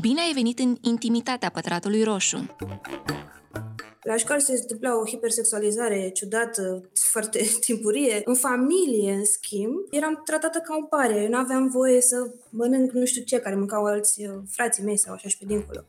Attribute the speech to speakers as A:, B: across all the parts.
A: Bine ai venit în intimitatea pătratului roșu!
B: La școală se întâmpla o hipersexualizare ciudată, foarte timpurie. În familie, în schimb, eram tratată ca un pare. Eu nu aveam voie să mănânc nu știu ce, care mâncau alți uh, frații mei sau așa și pe dincolo.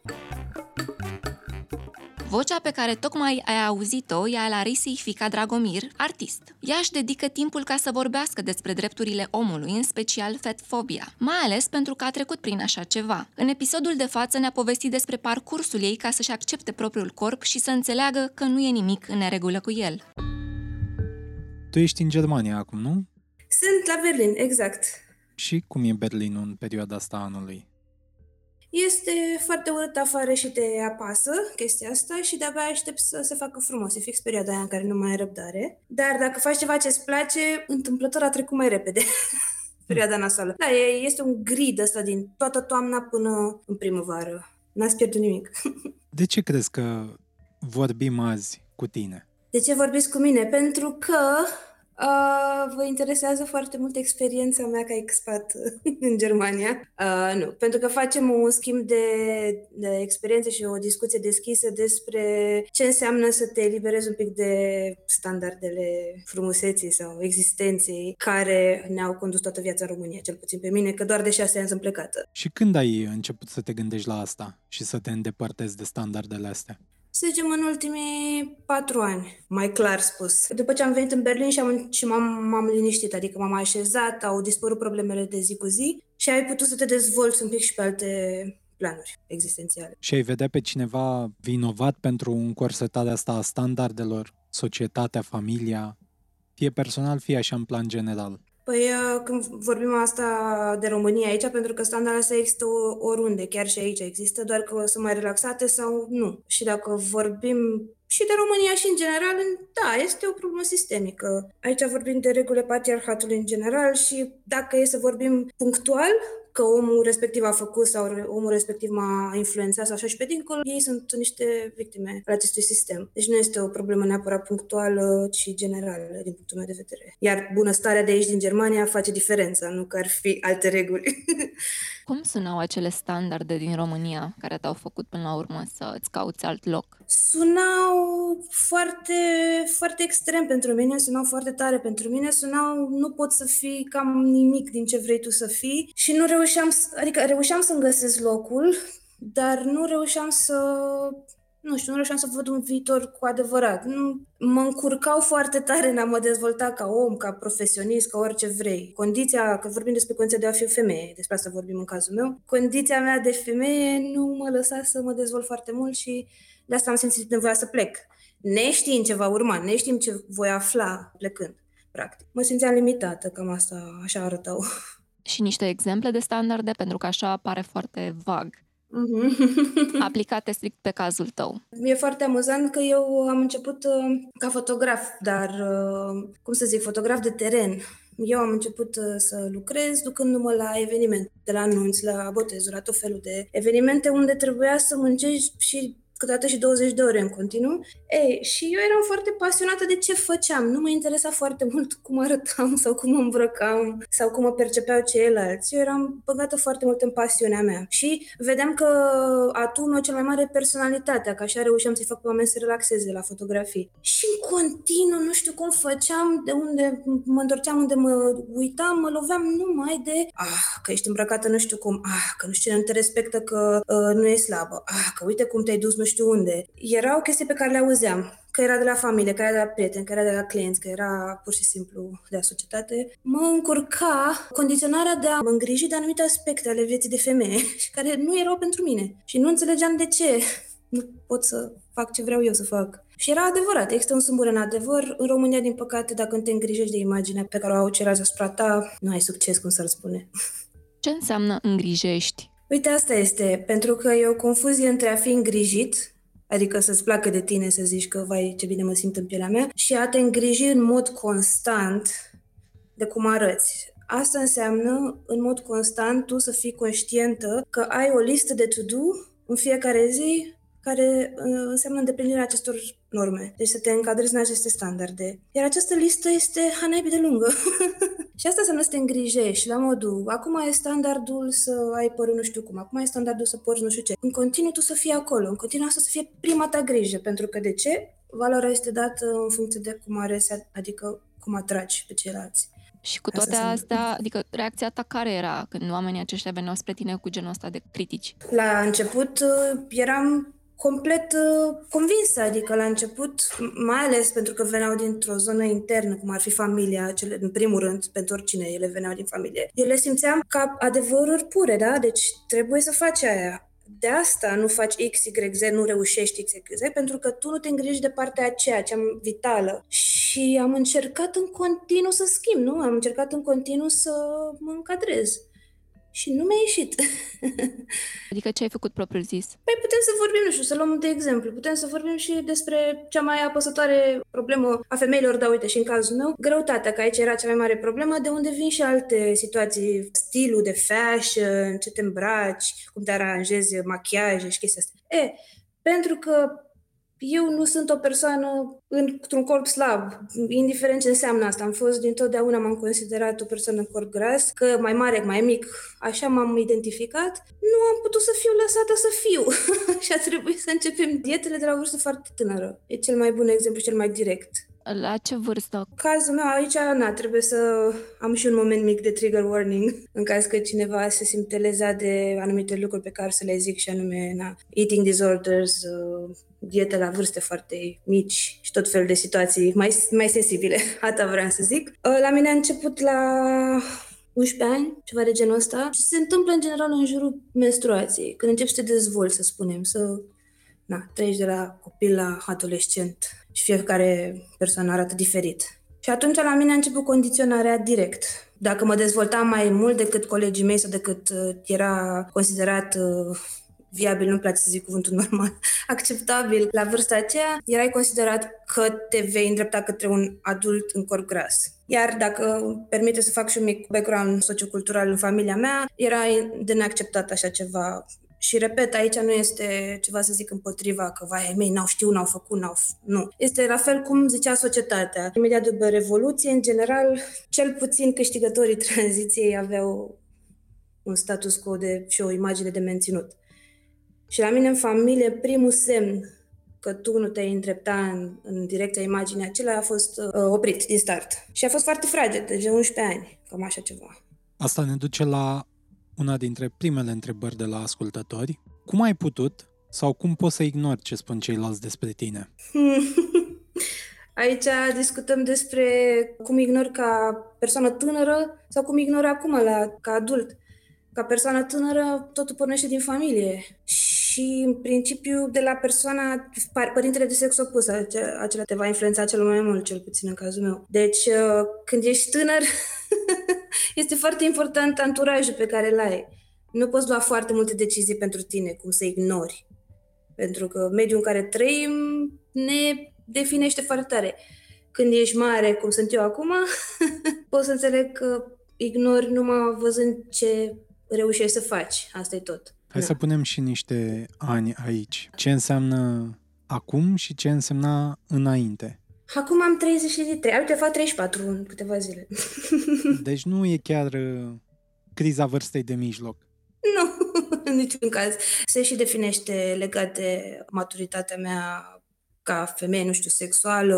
A: Vocea pe care tocmai ai auzit-o e a Larisei Fica Dragomir, artist. Ea își dedică timpul ca să vorbească despre drepturile omului, în special fetfobia, mai ales pentru că a trecut prin așa ceva. În episodul de față ne-a povestit despre parcursul ei ca să-și accepte propriul corp și să înțeleagă că nu e nimic în neregulă cu el.
C: Tu ești în Germania acum, nu?
B: Sunt la Berlin, exact.
C: Și cum e Berlinul în perioada asta anului?
B: Este foarte urât afară și te apasă chestia asta și de-abia aștept să se facă frumos. E fix perioada aia în care nu mai ai răbdare. Dar dacă faci ceva ce-ți place, întâmplător a trecut mai repede. perioada nasală. Da, este un grid ăsta din toată toamna până în primăvară. N-ați pierdut nimic.
C: de ce crezi că vorbim azi cu tine?
B: De ce vorbiți cu mine? Pentru că Uh, vă interesează foarte mult experiența mea ca expat în Germania? Uh, nu, pentru că facem un schimb de, de experiențe și o discuție deschisă despre ce înseamnă să te eliberezi un pic de standardele frumuseții sau existenței care ne-au condus toată viața în România, cel puțin pe mine, că doar de șase ani sunt plecată.
C: Și când ai început să te gândești la asta și să te îndepărtezi de standardele astea?
B: Să zicem, în ultimii patru ani, mai clar spus. După ce am venit în Berlin și, am, și m-am, m-am liniștit, adică m-am așezat, au dispărut problemele de zi cu zi și ai putut să te dezvolți un pic și pe alte planuri existențiale.
C: Și ai vedea pe cineva vinovat pentru încorsetarea asta a standardelor, societatea, familia, fie personal, fie așa în plan general?
B: Păi uh, când vorbim asta de România aici, pentru că standardele astea există oriunde, chiar și aici există, doar că sunt mai relaxate sau nu. Și dacă vorbim și de România și în general, da, este o problemă sistemică. Aici vorbim de regulile patriarhatului în general și dacă e să vorbim punctual, că omul respectiv a făcut sau omul respectiv m-a influențat sau așa și pe dincolo, ei sunt niște victime ale acestui sistem. Deci nu este o problemă neapărat punctuală, ci generală, din punctul meu de vedere. Iar bunăstarea de aici din Germania face diferența, nu că ar fi alte reguli.
A: Cum sunau acele standarde din România care te-au făcut până la urmă să îți cauți alt loc?
B: Sunau foarte, foarte extrem pentru mine, sunau foarte tare pentru mine, sunau nu pot să fii cam nimic din ce vrei tu să fii și nu reușeam, adică reușeam să-mi găsesc locul, dar nu reușeam să nu știu, nu reușeam să văd un viitor cu adevărat. Nu, mă încurcau foarte tare în a mă dezvolta ca om, ca profesionist, ca orice vrei. Condiția, că vorbim despre condiția de a fi o femeie, despre asta vorbim în cazul meu, condiția mea de femeie nu mă lăsa să mă dezvolt foarte mult și de asta am simțit nevoia să plec. Neștiind ce va urma, neștiind ce voi afla plecând, practic. Mă simțeam limitată, cam asta, așa arătau.
A: Și niște exemple de standarde, pentru că așa pare foarte vag. Mm-hmm. aplicate strict pe cazul tău.
B: E foarte amuzant că eu am început uh, ca fotograf, dar, uh, cum să zic, fotograf de teren. Eu am început uh, să lucrez ducându-mă la evenimente, de la anunți, la botezuri, la tot felul de evenimente unde trebuia să muncești și câteodată și 20 de ore în continuu. Ei, și eu eram foarte pasionată de ce făceam. Nu mă interesa foarte mult cum arătam sau cum îmbrăcam sau cum mă percepeau ceilalți. Eu eram băgată foarte mult în pasiunea mea. Și vedeam că atunci cel mai mare personalitatea, că așa reușeam să-i fac pe oameni să relaxeze la fotografii. Și în continuu, nu știu cum făceam, de unde mă întorceam, unde mă uitam, mă loveam numai de ah, că ești îmbrăcată nu știu cum, ah, că nu știu, nu te respectă, că uh, nu e slabă, ah, că uite cum te-ai dus nu știu unde. Erau chestii pe care le auzeam, că era de la familie, că era de la prieteni, că era de la clienți, că era pur și simplu de la societate, mă încurca condiționarea de a mă îngriji de anumite aspecte ale vieții de femeie și care nu erau pentru mine. Și nu înțelegeam de ce nu pot să fac ce vreau eu să fac. Și era adevărat, există un sâmbur în adevăr. În România, din păcate, dacă nu te îngrijești de imaginea pe care o au ceilalți asupra ta, nu ai succes, cum s-ar spune.
A: Ce înseamnă îngrijești?
B: Uite, asta este, pentru că e o confuzie între a fi îngrijit, adică să-ți placă de tine, să zici că, vai, ce bine mă simt în pielea mea, și a te îngriji în mod constant de cum arăți. Asta înseamnă, în mod constant, tu să fii conștientă că ai o listă de to-do în fiecare zi care uh, înseamnă îndeplinirea acestor norme. Deci să te încadrezi în aceste standarde. Iar această listă este hanaibi de lungă. și asta înseamnă să te îngrijești la modul, acum e standardul să ai părul nu știu cum, acum e standardul să porți nu știu ce. În continuu tu să fii acolo, în continuu asta să fie prima ta grijă, pentru că de ce? Valoarea este dată în funcție de cum arăți, adică cum atragi pe ceilalți.
A: Și cu toate Asta astea, adică reacția ta care era când oamenii aceștia veneau spre tine cu genul ăsta de critici?
B: La început uh, eram complet uh, convinsă, adică la început, mai ales pentru că veneau dintr-o zonă internă, cum ar fi familia, cele, în primul rând, pentru oricine ele veneau din familie. Eu le simțeam ca adevăruri pure, da? Deci trebuie să faci aia de asta nu faci X, Y, Z, nu reușești X, Y, Z, pentru că tu nu te îngriji de partea aceea, cea vitală. Și am încercat în continuu să schimb, nu? Am încercat în continuu să mă încadrez și nu mi-a ieșit.
A: Adică ce ai făcut propriu zis?
B: Păi putem să vorbim, nu știu, să luăm de exemplu. Putem să vorbim și despre cea mai apăsătoare problemă a femeilor, dar uite, și în cazul meu, greutatea, că aici era cea mai mare problemă, de unde vin și alte situații, stilul de fashion, ce te îmbraci, cum te aranjezi, machiaje și chestia asta. E, pentru că eu nu sunt o persoană într-un corp slab, indiferent ce înseamnă asta. Am fost dintotdeauna, m-am considerat o persoană în corp gras, că mai mare, mai mic, așa m-am identificat. Nu am putut să fiu lăsată să fiu și a trebuit să începem dietele de la o vârstă foarte tânără. E cel mai bun exemplu, cel mai direct.
A: La ce vârstă?
B: Cazul meu aici, na, trebuie să am și un moment mic de trigger warning în caz că cineva se simte lezat de anumite lucruri pe care să le zic și anume, na, eating disorders, uh, diete la vârste foarte mici și tot felul de situații mai, mai sensibile. Asta vreau să zic. Uh, la mine a început la 11 ani, ceva de genul ăsta, și se întâmplă în general în jurul menstruației, când începi să te dezvolți, să spunem, să na, treci de la copil la adolescent și fiecare persoană arată diferit. Și atunci la mine a început condiționarea direct. Dacă mă dezvoltam mai mult decât colegii mei sau decât uh, era considerat uh, viabil, nu-mi place să zic cuvântul normal, acceptabil la vârsta aceea, erai considerat că te vei îndrepta către un adult în corp gras. Iar dacă permite să fac și un mic background sociocultural în familia mea, era de neacceptat așa ceva și repet, aici nu este ceva să zic împotriva că vai mei n-au știut, n-au făcut, n-au... F- nu. Este la fel cum zicea societatea. Imediat după Revoluție, în general, cel puțin câștigătorii tranziției aveau un status quo de, și o imagine de menținut. Și la mine în familie, primul semn că tu nu te-ai îndrepta în, în direcția imaginii acelea a fost uh, oprit din start. Și a fost foarte fraged, de 11 ani, cam așa ceva.
C: Asta ne duce la una dintre primele întrebări de la ascultători. Cum ai putut sau cum poți să ignori ce spun ceilalți despre tine?
B: Aici discutăm despre cum ignor ca persoană tânără sau cum ignor acum la, ca adult. Ca persoană tânără, totul pornește din familie. Și, în principiu, de la persoana, părintele de sex opus, acela te va influența cel mai mult, cel puțin în cazul meu. Deci, uh, când ești tânăr, este foarte important anturajul pe care îl ai. Nu poți lua foarte multe decizii pentru tine, cum să ignori. Pentru că mediul în care trăim ne definește foarte tare. Când ești mare, cum sunt eu acum, pot să înțeleg că ignori numai văzând ce reușești să faci. Asta e tot.
C: Hai da. să punem și niște ani aici. Ce înseamnă acum și ce însemna înainte?
B: Acum am 33, uite, fac 34 în câteva zile.
C: Deci nu e chiar uh, criza vârstei de mijloc.
B: Nu, în niciun caz. Se și definește legat de maturitatea mea ca femeie, nu știu, sexuală,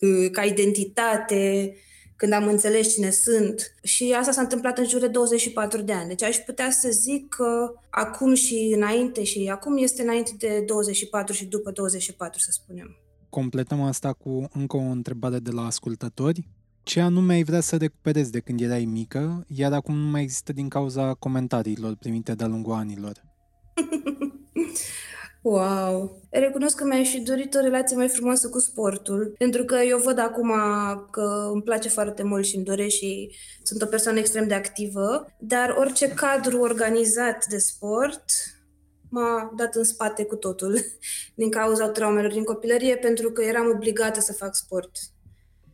B: uh, ca identitate, când am înțeles cine sunt. Și asta s-a întâmplat în jur de 24 de ani. Deci aș putea să zic că acum și înainte și acum este înainte de 24 și după 24, să spunem.
C: Completăm asta cu încă o întrebare de la ascultători. Ce anume ai vrea să recuperezi de când erai mică, iar acum nu mai există din cauza comentariilor primite de-a lungul anilor?
B: Wow! Recunosc că mi-aș fi dorit o relație mai frumoasă cu sportul, pentru că eu văd acum că îmi place foarte mult și îmi doresc și sunt o persoană extrem de activă, dar orice cadru organizat de sport m-a dat în spate cu totul din cauza traumelor din copilărie, pentru că eram obligată să fac sport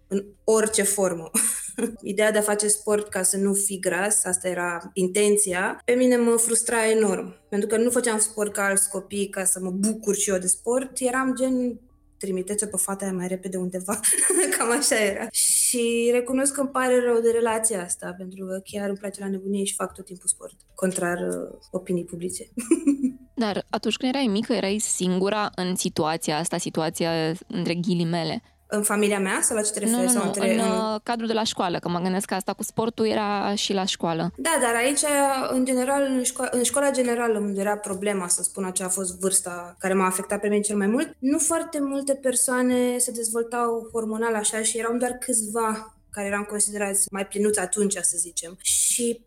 B: în orice formă. Ideea de a face sport ca să nu fii gras, asta era intenția, pe mine mă frustra enorm. Pentru că nu făceam sport ca alți copii ca să mă bucur și eu de sport, eram gen trimiteți-o pe fata aia mai repede undeva. Cam așa era. Și recunosc că îmi pare rău de relația asta, pentru că chiar îmi place la nebunie și fac tot timpul sport, contrar uh, opinii publice.
A: Dar atunci când erai mică, erai singura în situația asta, situația între ghilimele.
B: În familia mea sau la ce te referi?
A: Nu, nu,
B: sau
A: nu,
B: între,
A: în uh, cadrul de la școală, că mă gândesc că asta cu sportul era și la școală.
B: Da, dar aici, în general, în, șco- în școala generală, unde era problema, să spun, aceea a fost vârsta care m-a afectat pe mine cel mai mult, nu foarte multe persoane se dezvoltau hormonal așa și erau doar câțiva care eram considerați mai plinuți atunci, să zicem. Și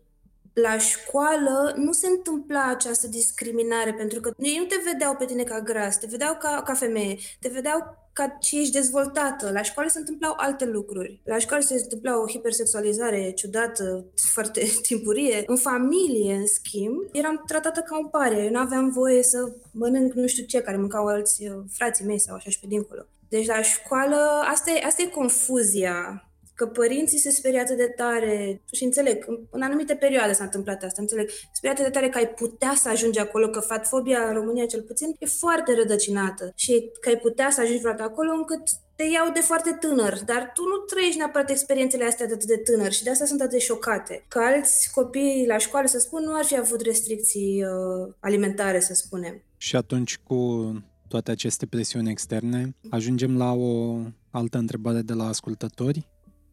B: la școală nu se întâmpla această discriminare, pentru că ei nu te vedeau pe tine ca gras, te vedeau ca, ca femeie, te vedeau ca ce ești dezvoltată. La școală se întâmplau alte lucruri. La școală se întâmpla o hipersexualizare ciudată, foarte timpurie. În familie, în schimb, eram tratată ca un pare. Eu nu aveam voie să mănânc nu știu ce, care mâncau alți uh, frații mei sau așa și pe dincolo. Deci la școală, asta e, asta e confuzia că părinții se sperie atât de tare și înțeleg, în anumite perioade s-a întâmplat asta, înțeleg, sperie atât de tare că ai putea să ajungi acolo, că fatfobia în România cel puțin e foarte rădăcinată și că ai putea să ajungi vreodată acolo încât te iau de foarte tânăr, dar tu nu trăiești neapărat experiențele astea de atât de tânăr și de asta sunt atât de șocate. Că alți copii la școală, să spun, nu ar fi avut restricții uh, alimentare, să spunem.
C: Și atunci cu toate aceste presiuni externe, ajungem la o altă întrebare de la ascultători.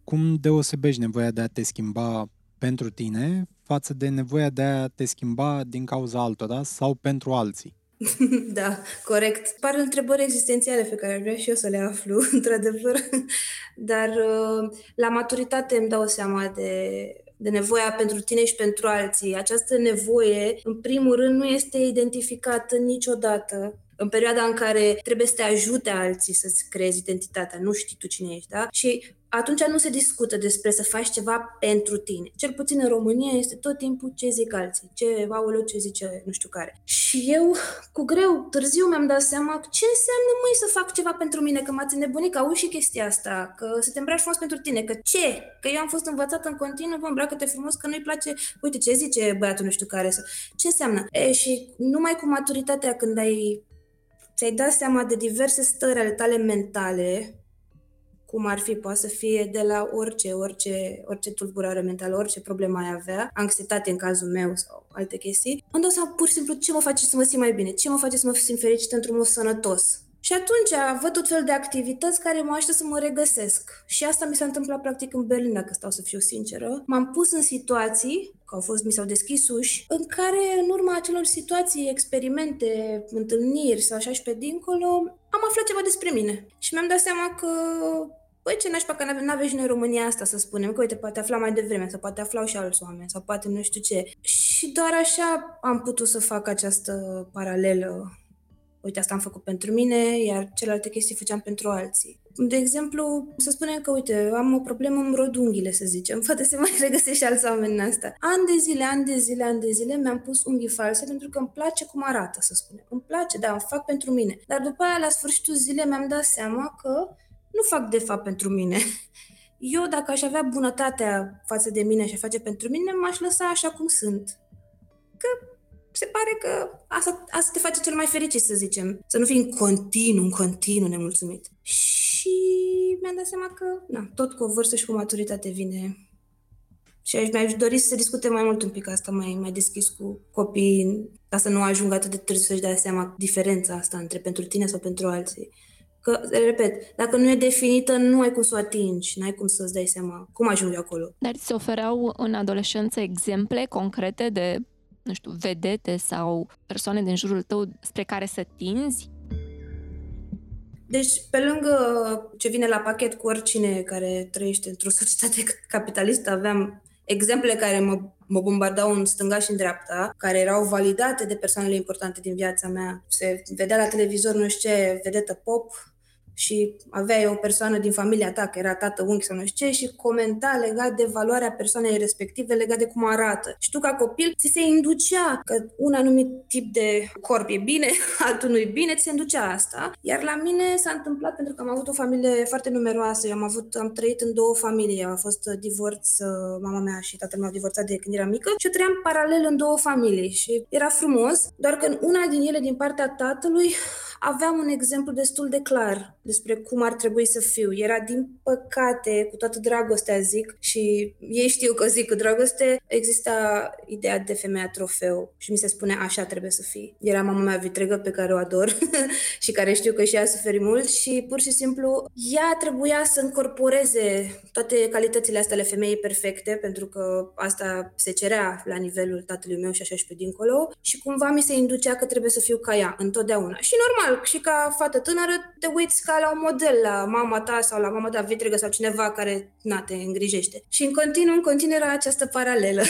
C: Cum deosebești nevoia de a te schimba pentru tine față de nevoia de a te schimba din cauza altora sau pentru alții?
B: da, corect. Par întrebări existențiale pe care ar vrea și eu să le aflu, într-adevăr, dar uh, la maturitate îmi dau seama de, de nevoia pentru tine și pentru alții. Această nevoie, în primul rând, nu este identificată niciodată în perioada în care trebuie să te ajute alții să-ți creezi identitatea, nu știi tu cine ești, da? Și atunci nu se discută despre să faci ceva pentru tine. Cel puțin în România este tot timpul ce zic alții, ce, aoleu, ce zice nu știu care. Și eu, cu greu, târziu mi-am dat seama ce înseamnă, măi, să fac ceva pentru mine, că m-ați înnebunit, că auzi și chestia asta, că să te îmbraci frumos pentru tine, că ce? Că eu am fost învățată în continuu, vă îmbracă-te frumos, că nu-i place, uite ce zice băiatul nu știu care. Ce înseamnă? E, și numai cu maturitatea când ai ți-ai dat seama de diverse stări ale tale mentale, cum ar fi, poate să fie de la orice, orice, orice tulburare mentală, orice problemă ai avea, anxietate în cazul meu sau alte chestii, îmi dau seama pur și simplu ce mă face să mă simt mai bine, ce mă face să mă simt fericit într-un mod sănătos. Și atunci văd tot fel de activități care mă ajută să mă regăsesc. Și asta mi s-a întâmplat practic în Berlin, dacă stau să fiu sinceră. M-am pus în situații, că au fost, mi s-au deschis uși, în care în urma acelor situații, experimente, întâlniri sau așa și pe dincolo, am aflat ceva despre mine. Și mi-am dat seama că Păi ce nașpa că nu aveți și noi România asta, să spunem, că uite, poate afla mai devreme, sau poate aflau și alți oameni, sau poate nu știu ce. Și doar așa am putut să fac această paralelă uite, asta am făcut pentru mine, iar celelalte chestii făceam pentru alții. De exemplu, să spunem că, uite, am o problemă în rodunghiile, să zicem. Poate se mai regăsește și alți oameni în asta. An de zile, an de zile, an de zile mi-am pus unghii false pentru că îmi place cum arată, să spunem. Îmi place, da, îmi fac pentru mine. Dar după aia, la sfârșitul zilei, mi-am dat seama că nu fac de fapt pentru mine. Eu, dacă aș avea bunătatea față de mine și aș face pentru mine, m-aș lăsa așa cum sunt. Că se pare că asta, asta te face cel mai fericit, să zicem. Să nu fii în continuu, în continuu nemulțumit. Și mi-am dat seama că, na, tot cu o vârstă și cu maturitate vine și aș, mi-aș dori să se discute mai mult un pic asta, mai, mai deschis cu copiii, ca să nu ajungă atât de târziu să-și dea seama diferența asta între pentru tine sau pentru alții. Că, repet, dacă nu e definită, nu ai cum să o atingi, nu ai cum să-ți dai seama cum ajungi acolo.
A: Dar ți se ofereau în adolescență exemple concrete de nu știu, vedete sau persoane din jurul tău spre care să tinzi?
B: Deci, pe lângă ce vine la pachet cu oricine care trăiește într-o societate capitalistă, aveam exemple care mă, mă bombardau în stânga și în dreapta, care erau validate de persoanele importante din viața mea. Se vedea la televizor, nu știu ce, vedetă pop, și aveai o persoană din familia ta, că era tată, unchi sau nu știu ce, și comenta legat de valoarea persoanei respective, legat de cum arată. Și tu, ca copil, ți se inducea că un anumit tip de corp e bine, altul nu e bine, ți se inducea asta. Iar la mine s-a întâmplat pentru că am avut o familie foarte numeroasă. Eu am, avut, am trăit în două familii. A fost divorț, uh, mama mea și tatăl meu au divorțat de când eram mică și eu trăiam paralel în două familii și era frumos, doar că în una din ele, din partea tatălui, aveam un exemplu destul de clar despre cum ar trebui să fiu. Era, din păcate, cu toată dragostea zic, și ei știu că zic cu dragoste, exista ideea de femeia trofeu și mi se spune așa trebuie să fii. Era mama mea vitregă pe care o ador și care știu că și ea a suferit mult și pur și simplu ea trebuia să încorporeze toate calitățile astea ale femeii perfecte, pentru că asta se cerea la nivelul tatălui meu și așa și pe dincolo și cumva mi se inducea că trebuie să fiu ca ea întotdeauna. Și normal, și ca fată tânără te uiți ca la un model, la mama ta sau la mama ta vitregă sau cineva care, na, te îngrijește. Și în continuu, în continuu era această paralelă.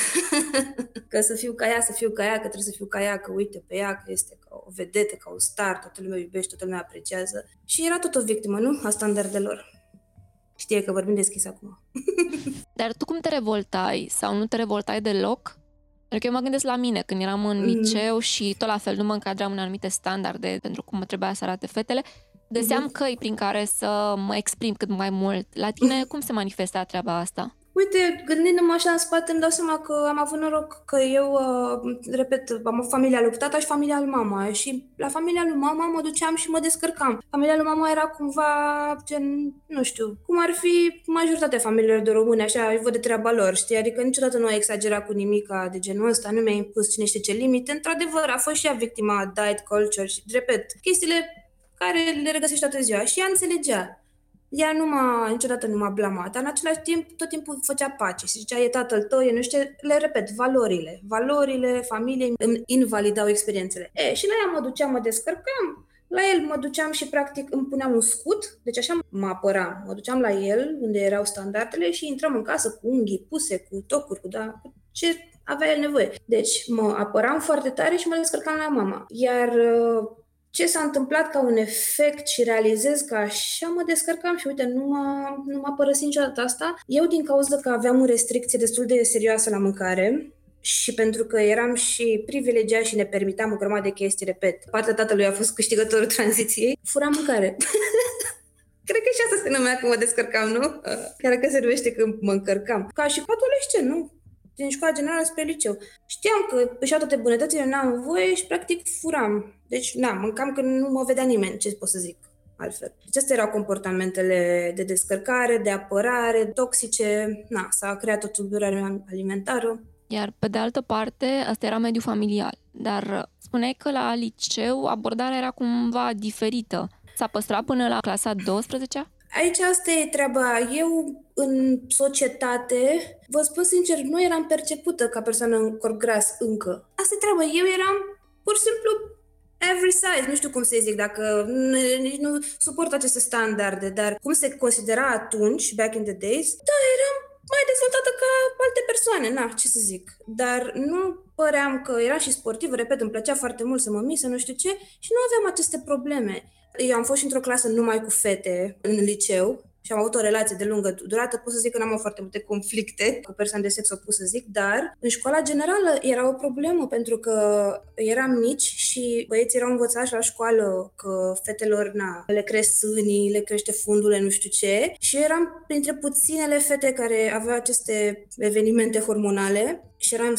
B: că să fiu ca ea, să fiu ca ea, că trebuie să fiu ca ea, că uite pe ea, că este ca o vedetă, ca o star, toată lumea iubește, toată lumea apreciază. Și era tot o victimă, nu? A standardelor. Știe că vorbim deschis acum.
A: Dar tu cum te revoltai sau nu te revoltai deloc Adică eu mă gândesc la mine când eram în mm. liceu și tot la fel nu mă încadram în anumite standarde pentru cum trebuia să arate fetele. Găseam mm-hmm. căi prin care să mă exprim cât mai mult. La tine cum se manifesta treaba asta?
B: Uite, gândindu-mă așa în spate, îmi dau seama că am avut noroc că eu, uh, repet, am avut familia lui tata și familia lui mama și la familia lui mama mă duceam și mă descărcam. Familia lui mama era cumva gen, nu știu, cum ar fi majoritatea familiilor de români, așa, își văd de treaba lor, știi? Adică niciodată nu a exagerat cu nimic de genul ăsta, nu mi-a impus cine știe ce limite. Într-adevăr, a fost și ea victima diet culture și, repet, chestiile care le regăsești toată ziua și ea înțelegea ea nu m-a, niciodată nu m-a blamat, dar în același timp tot timpul făcea pace. Și zicea, e tatăl tău, e nu știu, le repet, valorile. Valorile familiei îmi invalidau experiențele. E, și la ea mă duceam, mă descărcam, la el mă duceam și practic îmi puneam un scut, deci așa mă apăram. Mă duceam la el, unde erau standardele și intram în casă cu unghii puse, cu tocuri, cu, da, cu ce avea el nevoie. Deci mă apăram foarte tare și mă descărcam la mama. Iar uh, ce s-a întâmplat ca un efect și realizez că așa mă descărcam și uite, nu m-a, nu m-a părăsit niciodată asta. Eu din cauza că aveam o restricție destul de serioasă la mâncare, și pentru că eram și privilegiat și ne permiteam o grămadă de chestii, repet, partea tatălui a fost câștigătorul tranziției, furam mâncare. Cred că și asta se numea că mă descărcam, nu? Chiar că se numește când mă încărcam. Ca și cu adolescent, nu? Din școala generală spre liceu. Știam că își toate bunătățile, n-am voie și practic furam. Deci, na, mâncam că nu mă vedea nimeni, ce pot să zic altfel. Deci astea erau comportamentele de descărcare, de apărare, toxice, na, s-a creat o tulburare alimentară.
A: Iar pe de altă parte, asta era mediul familial. Dar spuneai că la liceu abordarea era cumva diferită. S-a păstrat până la clasa 12
B: Aici asta e treaba. Eu, în societate, vă spun sincer, nu eram percepută ca persoană în corp gras încă. Asta e treaba. Eu eram pur și simplu every size, nu știu cum să zic, dacă nici nu suport aceste standarde, dar cum se considera atunci, back in the days, da, eram mai dezvoltată ca alte persoane, na, ce să zic. Dar nu păream că era și sportiv, repet, îmi plăcea foarte mult să mă misă, nu știu ce, și nu aveam aceste probleme. Eu am fost și într-o clasă numai cu fete în liceu și am avut o relație de lungă durată, pot să zic că n-am avut foarte multe conflicte cu persoane de sex opus, să zic, dar în școala generală era o problemă pentru că eram mici și băieții erau învățați la școală că fetelor, na, le cresc sânii, le crește fundul, nu știu ce. Și eram printre puținele fete care aveau aceste evenimente hormonale și eram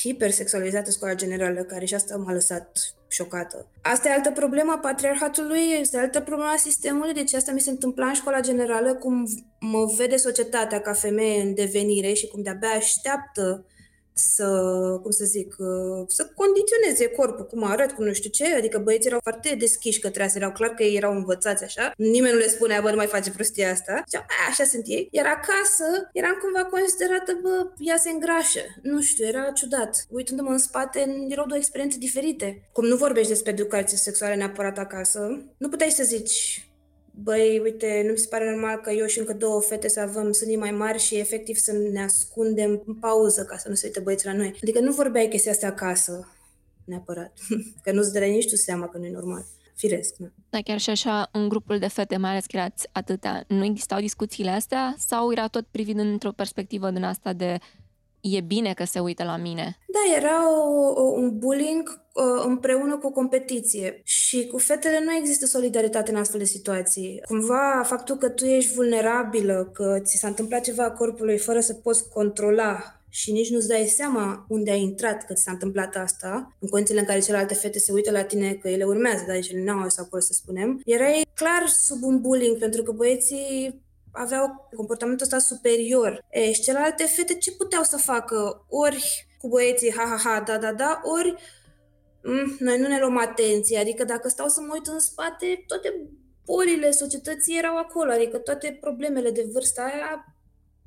B: hipersexualizată școala generală, care și asta m-a lăsat șocată. Asta e altă problemă a patriarhatului, este altă problemă a sistemului, deci asta mi se întâmpla în școala generală, cum mă vede societatea ca femeie în devenire și cum de-abia așteaptă să, cum să zic, uh, să condiționeze corpul, cum arăt, cum nu știu ce, adică băieții erau foarte deschiși către asta, erau clar că ei erau învățați așa, nimeni nu le spunea, bă, nu mai face prostia asta, Ziceam, așa sunt ei, iar acasă eram cumva considerată, bă, ea se îngrașă, nu știu, era ciudat. Uitându-mă în spate, erau două experiențe diferite. Cum nu vorbești despre educație sexuală neapărat acasă, nu puteai să zici, băi, uite, nu mi se pare normal că eu și încă două fete să avem sânii mai mari și efectiv să ne ascundem în pauză ca să nu se uite băieți la noi. Adică nu vorbeai chestia asta acasă, neapărat. că nu-ți dădeai nici tu seama că nu e normal. firesc. Nu?
A: Da, chiar și așa, în grupul de fete, mai ales că erați atâtea, nu existau discuțiile astea sau era tot privind într-o perspectivă din asta de e bine că se uită la mine?
B: Da, era o, o, un bullying uh, împreună cu o competiție și cu fetele nu există solidaritate în astfel de situații. Cumva faptul că tu ești vulnerabilă, că ți s-a întâmplat ceva corpului fără să poți controla și nici nu-ți dai seama unde ai intrat că ți s-a întâmplat asta, în condițiile în care celelalte fete se uită la tine că ele urmează, dar ele n-au sau acolo să spunem, erai clar sub un bullying, pentru că băieții aveau comportamentul ăsta superior. E, și celelalte fete ce puteau să facă? Ori cu băieții, ha, ha, ha, da, da, da, ori mm, noi nu ne luăm atenție. Adică dacă stau să mă uit în spate, toate bolile societății erau acolo, adică toate problemele de vârsta aia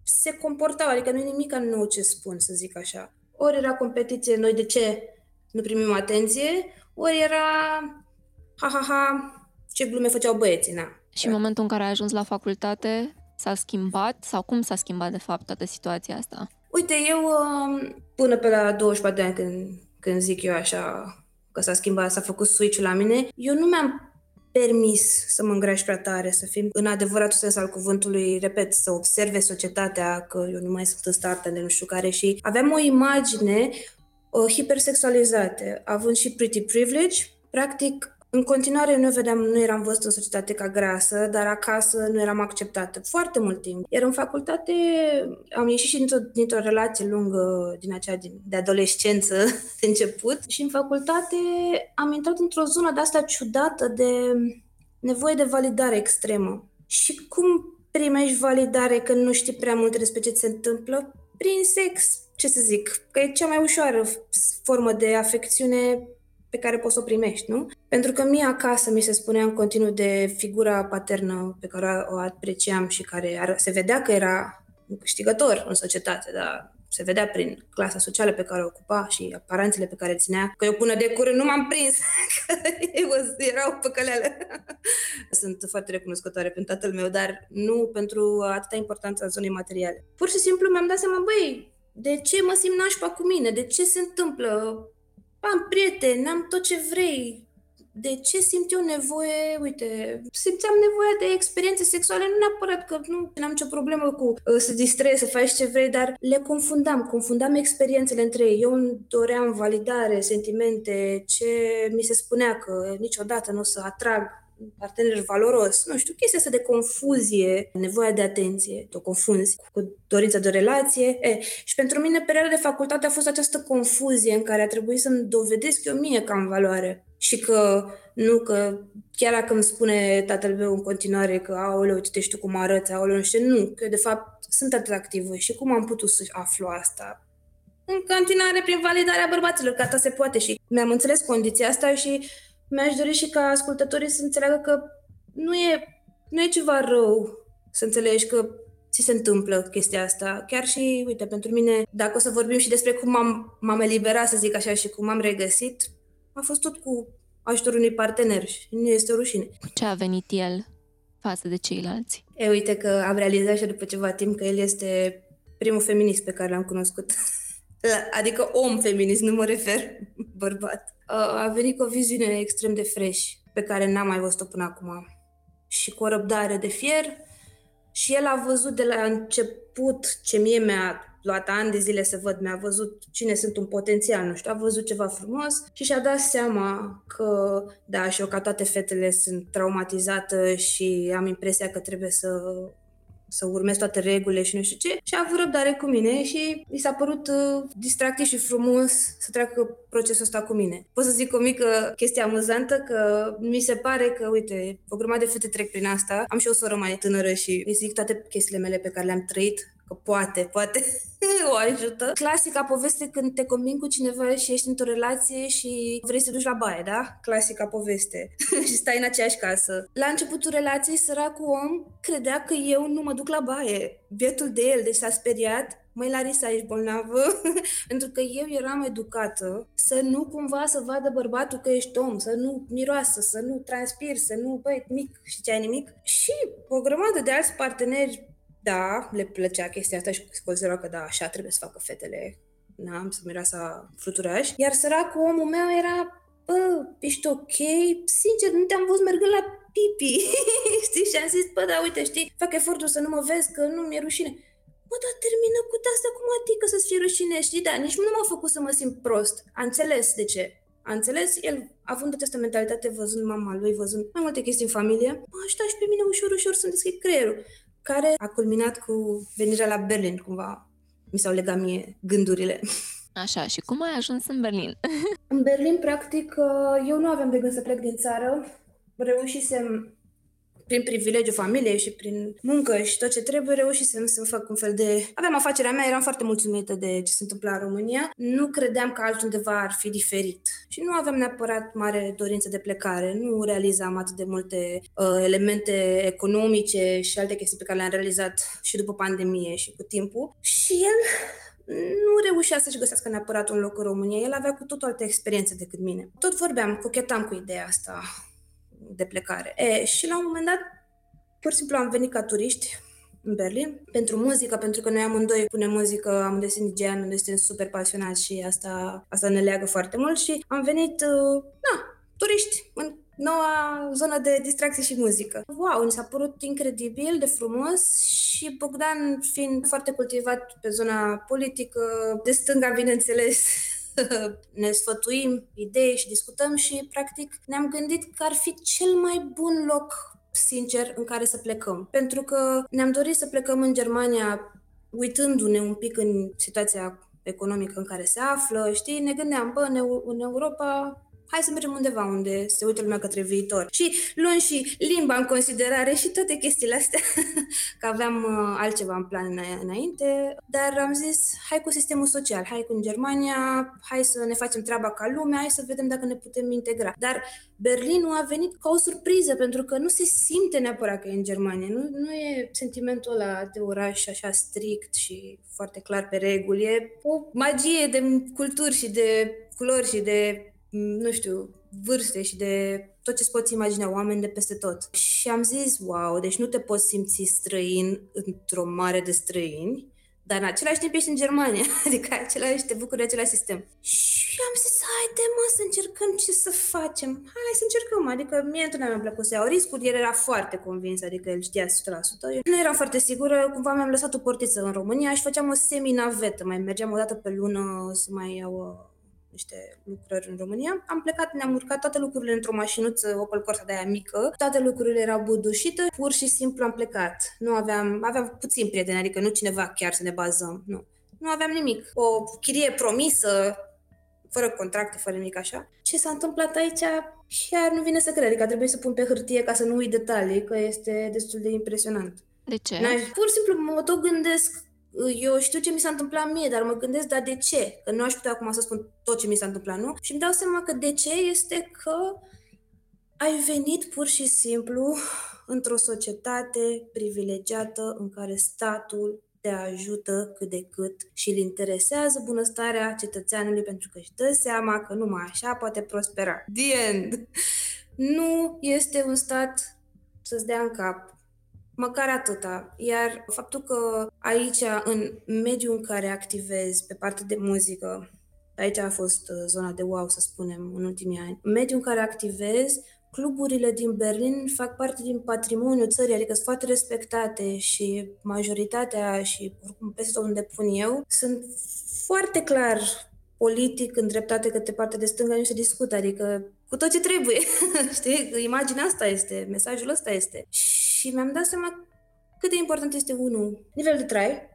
B: se comportau, adică nu e nimic nou ce spun, să zic așa. Ori era competiție, noi de ce nu primim atenție, ori era ha, ha, ha, ce glume făceau băieții, na.
A: Și în momentul în care ai ajuns la facultate, s-a schimbat sau cum s-a schimbat de fapt toată situația asta?
B: Uite, eu um, până pe la 24 de ani când, când zic eu așa că s-a schimbat, s-a făcut switch la mine, eu nu mi-am permis să mă îngrași prea tare, să fim în adevăratul sens al cuvântului, repet, să observe societatea că eu nu mai sunt în start de nu știu care și aveam o imagine uh, hipersexualizată, având și pretty privilege, practic în continuare nu vedeam, nu eram văzut în societate ca grasă, dar acasă nu eram acceptată foarte mult timp. Iar în facultate am ieșit și dintr-o, dintr-o relație lungă din aceea din, de adolescență de început și în facultate am intrat într-o zonă de asta ciudată de nevoie de validare extremă. Și cum primești validare când nu știi prea multe despre ce se întâmplă? Prin sex, ce să zic, că e cea mai ușoară formă de afecțiune pe care poți să o primești, nu? Pentru că mie acasă mi se spunea în continuu de figura paternă pe care o apreciam și care se vedea că era un câștigător în societate, dar se vedea prin clasa socială pe care o ocupa și aparențele pe care ținea, că eu până de curând nu m-am prins, că erau păcăleale. Sunt foarte recunoscătoare pentru tatăl meu, dar nu pentru atâta importanță a zonei materiale. Pur și simplu mi-am dat seama, băi, de ce mă simt nașpa cu mine? De ce se întâmplă? Am prieteni, am tot ce vrei. De ce simt eu nevoie, uite, simțeam nevoia de experiențe sexuale, nu neapărat că nu am nicio problemă cu uh, să distrezi, să faci ce vrei, dar le confundam, confundam experiențele între ei. Eu îmi doream validare, sentimente, ce mi se spunea că niciodată nu o să atrag partener valoros, nu știu, chestia asta de confuzie, nevoia de atenție, te o confunzi cu dorința de o relație. E, și pentru mine perioada de facultate a fost această confuzie în care a trebuit să-mi dovedesc eu mie că am valoare și că nu că chiar dacă îmi spune tatăl meu în continuare că aoleu, uite știu cum arăți, aoleu, nu știu, nu, că de fapt sunt atractivă și cum am putut să aflu asta? În continuare prin validarea bărbaților, că asta se poate și mi-am înțeles condiția asta și mi-aș dori și ca ascultătorii să înțeleagă că nu e, nu e ceva rău să înțelegi că ți se întâmplă chestia asta. Chiar și, uite, pentru mine, dacă o să vorbim și despre cum m-am, m-am eliberat, să zic așa, și cum am regăsit, a fost tot cu ajutorul unui partener și nu este o rușine.
A: Ce a venit el față de ceilalți?
B: E, uite că am realizat și după ceva timp că el este primul feminist pe care l-am cunoscut. adică om feminist, nu mă refer bărbat a venit cu o viziune extrem de fresh, pe care n-am mai văzut-o până acum. Și cu o răbdare de fier. Și el a văzut de la început ce mie mi-a luat ani de zile să văd, mi-a văzut cine sunt un potențial, nu știu, a văzut ceva frumos și și-a dat seama că, da, și eu ca toate fetele sunt traumatizată și am impresia că trebuie să să urmez toate regulile și nu știu ce. Și a avut răbdare cu mine și mi s-a părut uh, distractiv și frumos să treacă procesul ăsta cu mine. Pot să zic o mică chestie amuzantă că mi se pare că, uite, o grămadă de fete trec prin asta. Am și o soră mai tânără și îi zic toate chestiile mele pe care le-am trăit că poate, poate o ajută. Clasica poveste când te combini cu cineva și ești într-o relație și vrei să te duci la baie, da? Clasica poveste. și stai în aceeași casă. La începutul relației, săracul om credea că eu nu mă duc la baie. Bietul de el, deci s-a speriat Măi, Larisa, ești bolnavă? Pentru că eu eram educată să nu cumva să vadă bărbatul că ești om, să nu miroasă, să nu transpir, să nu, băi, mic și ce ai nimic. Și o grămadă de alți parteneri da, le plăcea chestia asta și considera că da, așa trebuie să facă fetele. N-am să miroasa fluturaș. Iar săracul omul meu era bă, ești ok? Sincer, nu te-am văzut mergând la pipi, știi? Și am zis, bă, da, uite, știi, fac efortul să nu mă vezi, că nu mi-e rușine. Bă, dar termină cu asta, cum adică să-ți fie rușine, știi? Da, nici nu m-a făcut să mă simt prost. A înțeles de ce. A înțeles? El, având această mentalitate, văzând mama lui, văzând mai multe chestii în familie, mă aștepta și pe mine ușor, ușor să-mi deschid creierul, care a culminat cu venirea la Berlin, cumva. Mi s-au legat mie gândurile.
A: Așa, și cum ai ajuns în Berlin?
B: în Berlin, practic, eu nu aveam de gând să plec din țară. Reușisem prin privilegiul familiei și prin muncă și tot ce trebuie, reușisem să fac un fel de... Aveam afacerea mea, eram foarte mulțumită de ce se întâmpla în România. Nu credeam că altundeva ar fi diferit. Și nu aveam neapărat mare dorință de plecare. Nu realizam atât de multe uh, elemente economice și alte chestii pe care le-am realizat și după pandemie și cu timpul. Și el nu reușea să-și găsească neapărat un loc în România. El avea cu totul alte experiențe decât mine. Tot vorbeam, cochetam cu ideea asta de plecare. E, și la un moment dat, pur și simplu am venit ca turiști în Berlin pentru muzică, pentru că noi amândoi punem muzică, amândoi sunt DJ, amândoi suntem super pasionați și asta, asta ne leagă foarte mult și am venit, uh, na, turiști în noua zonă de distracție și muzică. Wow, mi s-a părut incredibil de frumos și Bogdan fiind foarte cultivat pe zona politică, de stânga, bineînțeles, ne sfătuim idei și discutăm și, practic, ne-am gândit că ar fi cel mai bun loc, sincer, în care să plecăm. Pentru că ne-am dorit să plecăm în Germania uitându-ne un pic în situația economică în care se află, știi, ne gândeam, bă, în Europa hai să mergem undeva unde se uită lumea către viitor. Și luând și limba în considerare și toate chestiile astea, că aveam uh, altceva în plan înainte, dar am zis, hai cu sistemul social, hai cu în Germania, hai să ne facem treaba ca lumea, hai să vedem dacă ne putem integra. Dar Berlinul a venit ca o surpriză, pentru că nu se simte neapărat că e în Germania. Nu, nu e sentimentul ăla de oraș așa strict și foarte clar pe reguli. E o magie de culturi și de culori și de nu știu, vârste și de tot ce poți imagina, oameni de peste tot. Și am zis, wow, deci nu te poți simți străin într-o mare de străini, dar în același timp ești în Germania, adică același, te bucuri de același sistem. Și am zis, haide mă, să încercăm ce să facem. Hai să încercăm, adică mie întotdeauna mi-a plăcut să iau riscuri, el era foarte convins, adică el știa 100%. Eu nu eram foarte sigură, cumva mi-am lăsat o portiță în România și făceam o semi-navetă, mai mergeam o dată pe lună să mai iau uh, niște lucrări în România. Am plecat, ne-am urcat toate lucrurile într-o mașinuță Opel Corsa de aia mică, toate lucrurile erau budușite, pur și simplu am plecat. Nu aveam, aveam puțin prieteni, adică nu cineva chiar să ne bazăm, nu. Nu aveam nimic. O chirie promisă, fără contracte, fără nimic așa. Ce s-a întâmplat aici chiar nu vine să cred. Adică trebuie să pun pe hârtie ca să nu uit detalii, că este destul de impresionant.
A: De ce?
B: Pur și simplu mă tot gândesc eu știu ce mi s-a întâmplat mie, dar mă gândesc, dar de ce? Că nu aș putea acum să spun tot ce mi s-a întâmplat, nu? Și îmi dau seama că de ce este că ai venit pur și simplu într-o societate privilegiată în care statul te ajută cât de cât și îl interesează bunăstarea cetățeanului pentru că își dă seama că numai așa poate prospera. The end! Nu este un stat să-ți dea în cap Măcar atâta. Iar faptul că aici, în mediul în care activez pe partea de muzică, aici a fost uh, zona de wow, să spunem, în ultimii ani, în mediul în care activez, cluburile din Berlin fac parte din patrimoniul țării, adică sunt foarte respectate și majoritatea și oricum peste tot unde pun eu, sunt foarte clar politic îndreptate către partea de stânga, nu se discută, adică cu tot ce trebuie, știi? Imaginea asta este, mesajul ăsta este. Și mi-am dat seama cât de important este, unul, nivel de trai,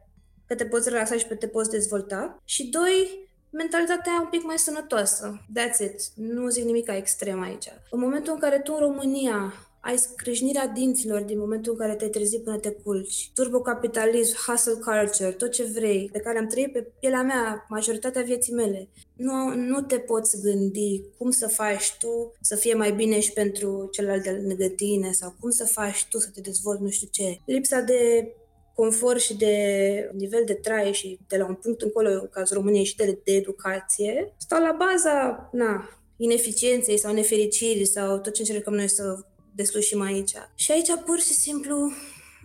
B: că te poți relaxa și că te poți dezvolta, și doi, mentalitatea un pic mai sănătoasă. That's it. Nu zic nimic extrem aici. În momentul în care tu în România ai scrâșnirea dinților din momentul în care te-ai trezit până te culci, turbocapitalism, hustle culture, tot ce vrei, pe care am trăit pe pielea mea majoritatea vieții mele. Nu, nu te poți gândi cum să faci tu să fie mai bine și pentru celălalt de lângă tine sau cum să faci tu să te dezvolți nu știu ce. Lipsa de confort și de nivel de trai și de la un punct încolo, în cazul României, și de, de educație, stau la baza na, ineficienței sau nefericirii sau tot ce încercăm noi să deslușim aici. Și aici pur și simplu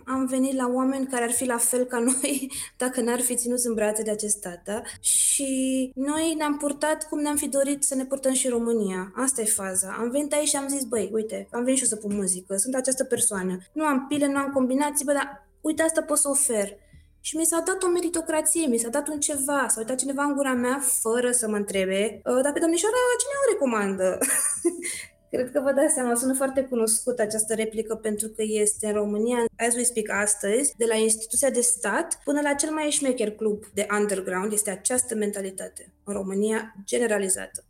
B: am venit la oameni care ar fi la fel ca noi dacă n-ar fi ținut în brațe de acest tată și noi ne-am purtat cum ne-am fi dorit să ne purtăm și în România. Asta e faza. Am venit aici și am zis, băi, uite, am venit și eu să pun muzică, sunt această persoană. Nu am pile, nu am combinații, bă, dar uite, asta pot să ofer. Și mi s-a dat o meritocrație, mi s-a dat un ceva, s-a uitat cineva în gura mea fără să mă întrebe, ă, dar pe domnișoara cine o recomandă? Cred că vă dați seama, sună foarte cunoscut această replică pentru că este în România, as we speak astăzi, de la instituția de stat până la cel mai șmecher club de underground, este această mentalitate în România generalizată.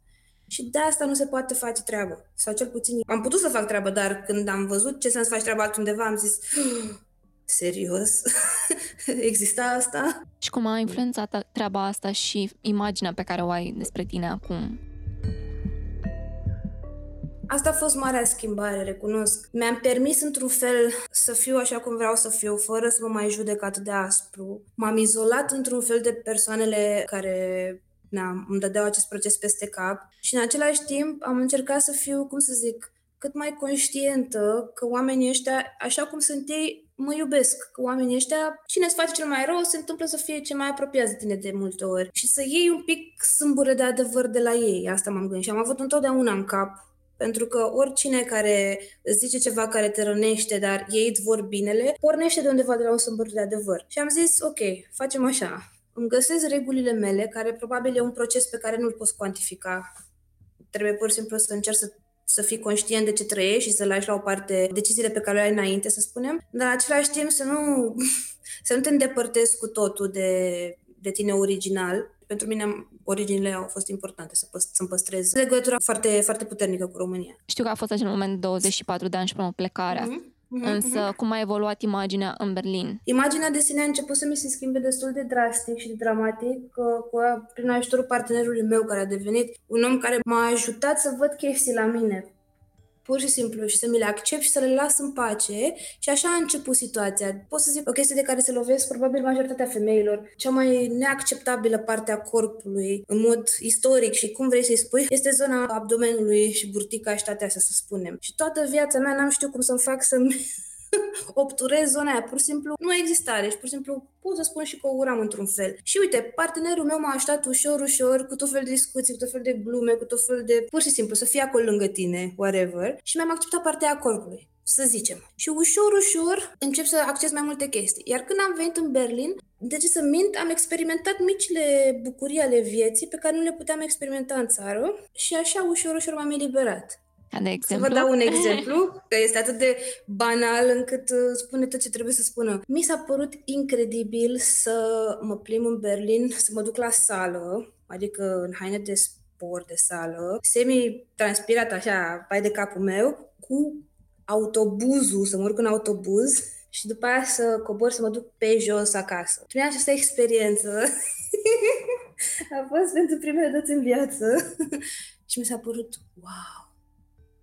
B: Și de asta nu se poate face treabă. Sau cel puțin am putut să fac treabă, dar când am văzut ce să-ți faci treaba altundeva, am zis, serios? Exista asta?
A: Și cum a influențat treaba asta și imaginea pe care o ai despre tine acum?
B: Asta a fost marea schimbare, recunosc. Mi-am permis într-un fel să fiu așa cum vreau să fiu, fără să mă mai judec atât de aspru. M-am izolat într-un fel de persoanele care na, îmi dădeau acest proces peste cap și în același timp am încercat să fiu, cum să zic, cât mai conștientă că oamenii ăștia, așa cum sunt ei, mă iubesc. Că oamenii ăștia, cine îți face cel mai rău, se întâmplă să fie cei mai apropiați de tine de multe ori. Și să iei un pic sâmbure de adevăr de la ei. Asta m-am gândit și am avut întotdeauna în cap pentru că oricine care îți zice ceva care te rănește, dar ei îți vor binele, pornește de undeva de la un sâmbăr de adevăr. Și am zis, ok, facem așa. Îmi găsesc regulile mele, care probabil e un proces pe care nu-l poți cuantifica. Trebuie pur și simplu să încerci să să fii conștient de ce trăiești și să lași la o parte deciziile pe care le ai înainte, să spunem, dar în același timp să nu, să nu te îndepărtezi cu totul de, de tine original pentru mine originile au fost importante să păst- să-mi păstrez legătura foarte, foarte puternică cu România.
A: Știu că a fost acel moment 24 de ani și până plecarea. Mm-hmm. Mm-hmm. Însă, mhm. cum a evoluat imaginea în Berlin?
B: Imaginea de sine a început să mi se schimbe destul de drastic și de dramatic cu, prin ajutorul partenerului meu, care a devenit un om care m-a ajutat să văd chestii la mine pur și simplu și să mi le accept și să le las în pace și așa a început situația. Pot să zic o chestie de care se lovesc probabil majoritatea femeilor. Cea mai neacceptabilă parte a corpului, în mod istoric și cum vrei să-i spui, este zona abdomenului și burtica și toate astea, să spunem. Și toată viața mea n-am știut cum să-mi fac să-mi obturez zona aia. Pur și simplu nu exista. Deci, pur și simplu, pot să spun și că o uram într-un fel. Și uite, partenerul meu m-a ajutat ușor, ușor, cu tot fel de discuții, cu tot fel de glume, cu tot fel de... Pur și simplu, să fie acolo lângă tine, whatever. Și mi-am acceptat partea a corpului să zicem. Și ușor, ușor încep să acces mai multe chestii. Iar când am venit în Berlin, de ce să mint, am experimentat micile bucurii ale vieții pe care nu le puteam experimenta în țară și așa ușor, ușor m-am eliberat.
A: De exemplu?
B: Să vă dau un exemplu, că este atât de banal încât uh, spune tot ce trebuie să spună. Mi s-a părut incredibil să mă plimb în Berlin, să mă duc la sală, adică în haine de sport de sală, semi-transpirat așa, pai de capul meu, cu autobuzul, să mă urc în autobuz și după aia să cobor să mă duc pe jos acasă. Prin această experiență a fost pentru primele dată în viață și mi s-a părut wow,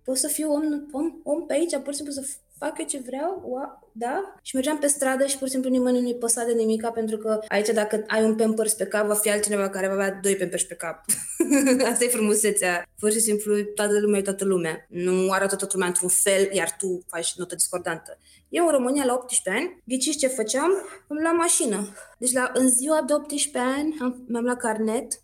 B: pot să fiu om, om, om pe aici, pur și simplu să fac eu ce vreau, wow, da? Și mergeam pe stradă și pur și simplu nimeni nu-i păsa de nimica, pentru că aici dacă ai un pampers pe cap, va fi altcineva care va avea doi pampers pe cap. Asta e frumusețea. Pur și simplu toată lumea e toată lumea. Nu arată toată lumea într-un fel, iar tu faci notă discordantă. Eu în România la 18 ani, ghiciți ce făceam? Îmi luam mașină. Deci la, în ziua de 18 ani am, mi-am luat carnet,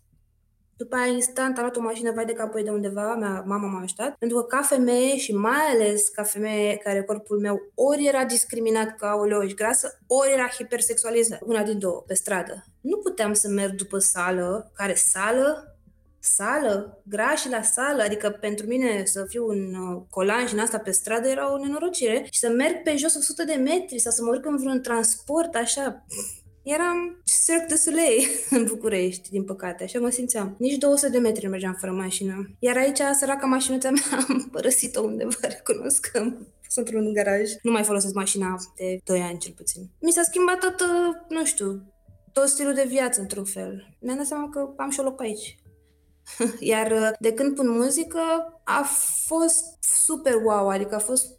B: după aia, instant, am luat o mașină vai de capoi de undeva, mea, mama m-a ajutat, pentru că ca femeie și mai ales ca femeie care corpul meu ori era discriminat ca o ești grasă, ori era hipersexualizat, una din două, pe stradă. Nu puteam să merg după sală, care sală? Sală, grași la sală, adică pentru mine să fiu un uh, colan și în asta pe stradă era o nenorocire. Și să merg pe jos 100 de metri sau să mă urc în vreun transport așa, Eram Cirque du Soleil în București, din păcate, așa mă simțeam. Nici 200 de metri mergeam fără mașină. Iar aici, săraca mașinuța mea, am părăsit-o undeva, recunosc că sunt într-un garaj. Nu mai folosesc mașina de 2 ani, cel puțin. Mi s-a schimbat tot, nu știu, tot stilul de viață, într-un fel. Mi-am dat seama că am și o loc pe aici. Iar de când pun muzică, a fost super wow, adică a fost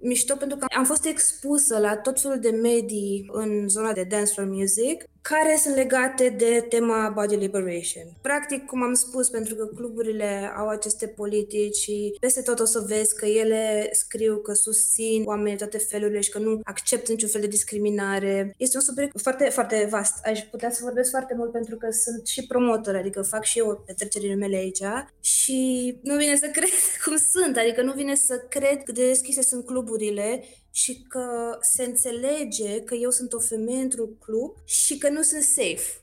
B: mișto pentru că am fost expusă la tot felul de medii în zona de dancefloor music care sunt legate de tema body liberation. Practic, cum am spus, pentru că cluburile au aceste politici și peste tot o să vezi că ele scriu că susțin oamenii de toate felurile și că nu acceptă niciun fel de discriminare. Este un subiect foarte, foarte vast. Aș putea să vorbesc foarte mult pentru că sunt și promotor, adică fac și eu petrecerile mele aici și nu vine să cred cum sunt, adică nu vine să cred cât de deschise sunt cluburile și că se înțelege că eu sunt o femeie într-un club și că nu sunt safe.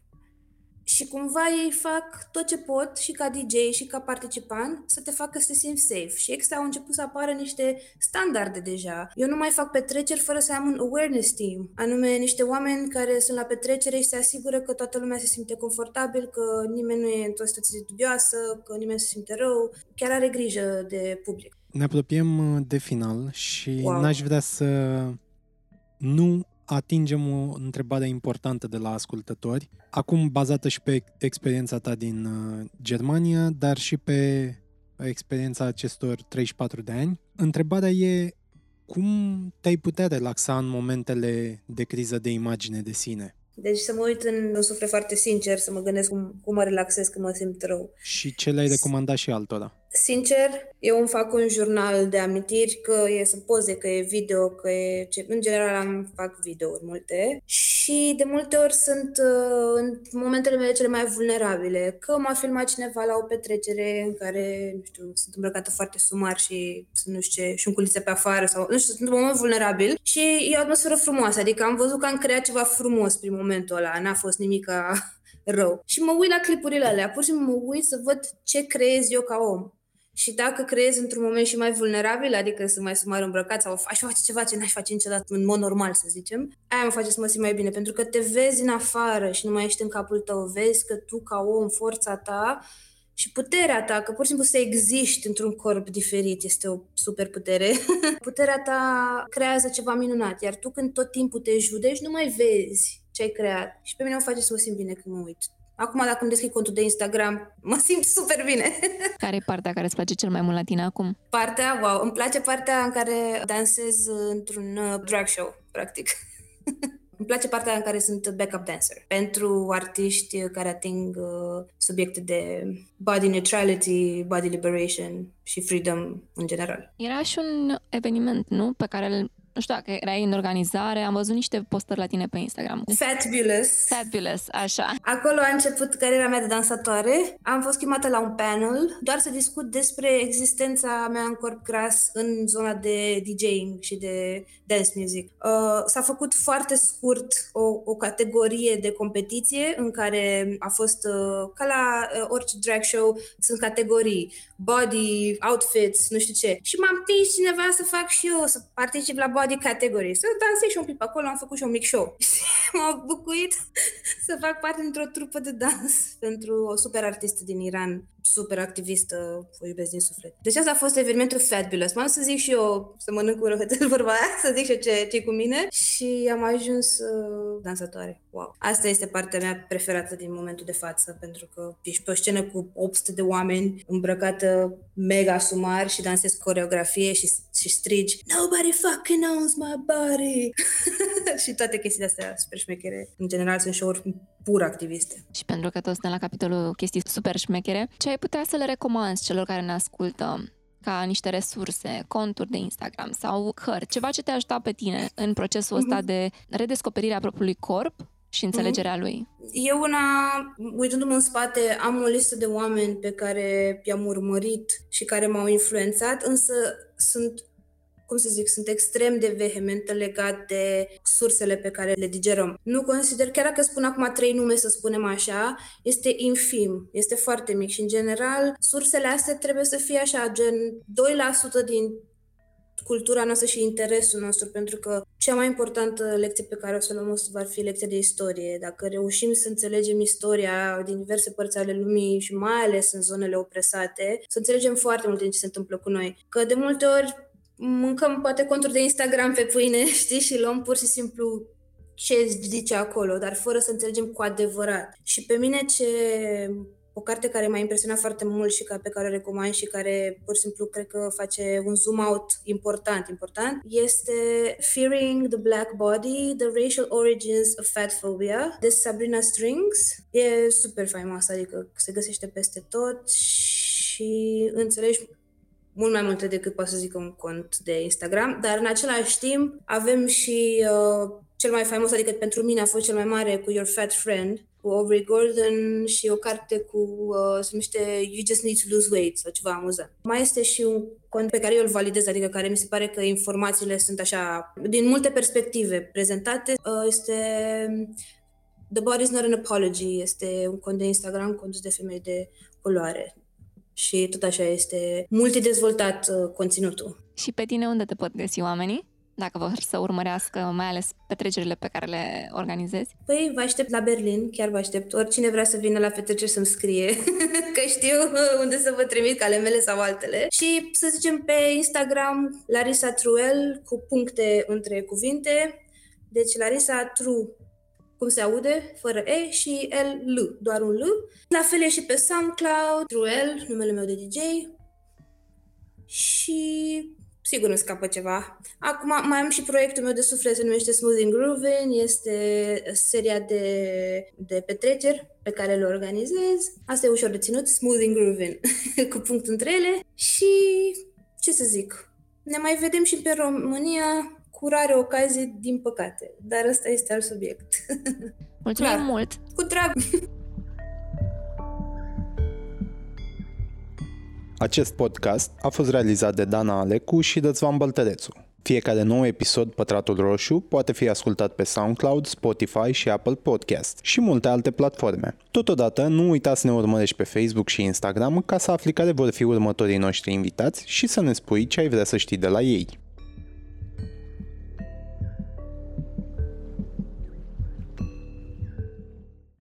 B: Și cumva ei fac tot ce pot și ca DJ și ca participant să te facă să te simți safe. Și extra au început să apară niște standarde deja. Eu nu mai fac petreceri fără să am un awareness team, anume niște oameni care sunt la petrecere și se asigură că toată lumea se simte confortabil, că nimeni nu e într-o situație dubioasă, că nimeni se simte rău, chiar are grijă de public.
C: Ne apropiem uh, de final și wow. n-aș vrea să nu atingem o întrebare importantă de la ascultători, acum bazată și pe experiența ta din uh, Germania, dar și pe experiența acestor 34 de ani. Întrebarea e cum te-ai putea relaxa în momentele de criză de imagine de sine?
B: Deci să mă uit în suflet foarte sincer, să mă gândesc cum, cum mă relaxez când mă simt rău.
C: Și ce le-ai recomandat și altora?
B: Sincer, eu îmi fac un jurnal de amintiri, că e, sunt poze, că e video, că e... Ce, în general am fac videouri multe și de multe ori sunt uh, în momentele mele cele mai vulnerabile, că m-a filmat cineva la o petrecere în care, nu știu, sunt îmbrăcată foarte sumar și sunt, nu știu ce, și un culițe pe afară sau, nu știu, sunt un moment vulnerabil și e o atmosferă frumoasă, adică am văzut că am creat ceva frumos prin momentul ăla, n-a fost nimica rău. Și mă uit la clipurile alea, pur și simplu mă uit să văd ce creez eu ca om. Și dacă creezi într-un moment și mai vulnerabil, adică să mai sunt mai îmbrăcat sau aș face ceva ce n-aș face niciodată în mod normal, să zicem, aia mă face să mă simt mai bine, pentru că te vezi în afară și nu mai ești în capul tău, vezi că tu ca om, forța ta și puterea ta, că pur și simplu să existi într-un corp diferit este o super putere. puterea ta creează ceva minunat, iar tu când tot timpul te judeci, nu mai vezi ce ai creat. Și pe mine mă face să mă simt bine când mă uit. Acum, dacă îmi deschid contul de Instagram, mă simt super bine.
A: Care e partea care îți place cel mai mult la tine acum?
B: Partea, wow, îmi place partea în care dansez într-un uh, drag show, practic. Îmi place partea în care sunt backup dancer pentru artiști care ating uh, subiecte de body neutrality, body liberation și freedom în general.
A: Era și un eveniment, nu? Pe care nu știu dacă erai în organizare, am văzut niște postări la tine pe Instagram.
B: Fabulous.
A: Fabulous, așa.
B: Acolo a început cariera mea de dansatoare. Am fost chemată la un panel doar să discut despre existența mea în corp gras în zona de DJing și de dance music. Uh, s-a făcut foarte scurt o, o categorie de competiție în care a fost uh, ca la uh, orice drag show, sunt categorii body, outfits, nu știu ce. Și m-am prins cineva să fac și eu, să particip la body category, să dansez și un pic acolo, am făcut și un mic show. m-am bucuit să fac parte dintr-o trupă de dans pentru o super artistă din Iran, super activistă, o iubesc din suflet. Deci asta a fost evenimentul Fabulous. M-am să zic și eu, să mănânc cu răhătel vorba aia, să zic și eu ce, ce cu mine și am ajuns uh, dansatoare. Wow. Asta este partea mea preferată din momentul de față, pentru că ești pe o scenă cu 800 de oameni îmbrăcată mega sumar și dansezi coreografie și, și strigi Nobody fucking knows my body! și toate chestiile astea super șmechere. În general sunt show-uri pur activiste.
A: Și pentru că toți suntem la capitolul chestii super șmechere, ce ai putea să le recomanzi celor care ne ascultă ca niște resurse, conturi de Instagram sau cărți, ceva ce te ajuta pe tine în procesul ăsta mm-hmm. de redescoperire a propriului corp și înțelegerea mm-hmm. lui?
B: Eu, una, uitându-mă în spate, am o listă de oameni pe care i-am urmărit și care m-au influențat, însă sunt cum să zic, sunt extrem de vehementă legat de sursele pe care le digerăm. Nu consider, chiar dacă spun acum trei nume, să spunem așa, este infim, este foarte mic și, în general, sursele astea trebuie să fie așa, gen 2% din cultura noastră și interesul nostru, pentru că cea mai importantă lecție pe care o să luăm va fi lecția de istorie. Dacă reușim să înțelegem istoria din diverse părți ale lumii și mai ales în zonele opresate, să înțelegem foarte mult din ce se întâmplă cu noi. Că de multe ori mâncăm poate conturi de Instagram pe pâine, știi, și luăm pur și simplu ce zice acolo, dar fără să înțelegem cu adevărat. Și pe mine ce o carte care m-a impresionat foarte mult și ca pe care o recomand și care pur și simplu cred că face un zoom out important, important, este Fearing the Black Body, The Racial Origins of Fat Phobia de Sabrina Strings. E super faimoasă, adică se găsește peste tot și înțelegi mult mai multe decât poate să zic un cont de Instagram, dar în același timp avem și uh, cel mai faimos, adică pentru mine a fost cel mai mare cu Your Fat Friend, cu Aubrey Gordon și o carte cu, uh, se numește You Just Need to Lose Weight sau ceva amuzant. Mai este și un cont pe care eu îl validez, adică care mi se pare că informațiile sunt așa, din multe perspective prezentate, uh, este The Body is not an apology, este un cont de Instagram condus de femei de culoare și tot așa este multidezvoltat uh, conținutul.
A: Și pe tine unde te pot găsi oamenii? Dacă vor să urmărească mai ales petrecerile pe care le organizezi?
B: Păi vă aștept la Berlin, chiar vă aștept. Oricine vrea să vină la petreceri să-mi scrie, că știu unde să vă trimit ale mele sau altele. Și să zicem pe Instagram Larisa Truel cu puncte între cuvinte. Deci Larisa Tru cum se aude, fără E și L, L, doar un L. La fel e și pe SoundCloud, Truel, numele meu de DJ. Și sigur nu scapă ceva. Acum mai am și proiectul meu de suflet, se numește Smoothing Grooving, este seria de, de petreceri pe care le organizez. Asta e ușor de ținut, Smoothing Grooving, cu punct între ele. Și ce să zic, ne mai vedem și pe România cu rare ocazie, din păcate. Dar ăsta este alt subiect.
A: Mulțumim Clar. mult!
B: Cu drag!
D: Acest podcast a fost realizat de Dana Alecu și Dățvan Băltărețu. Fiecare nou episod Pătratul Roșu poate fi ascultat pe SoundCloud, Spotify și Apple Podcast și multe alte platforme. Totodată, nu uita să ne urmărești pe Facebook și Instagram ca să afli care vor fi următorii noștri invitați și să ne spui ce ai vrea să știi de la ei.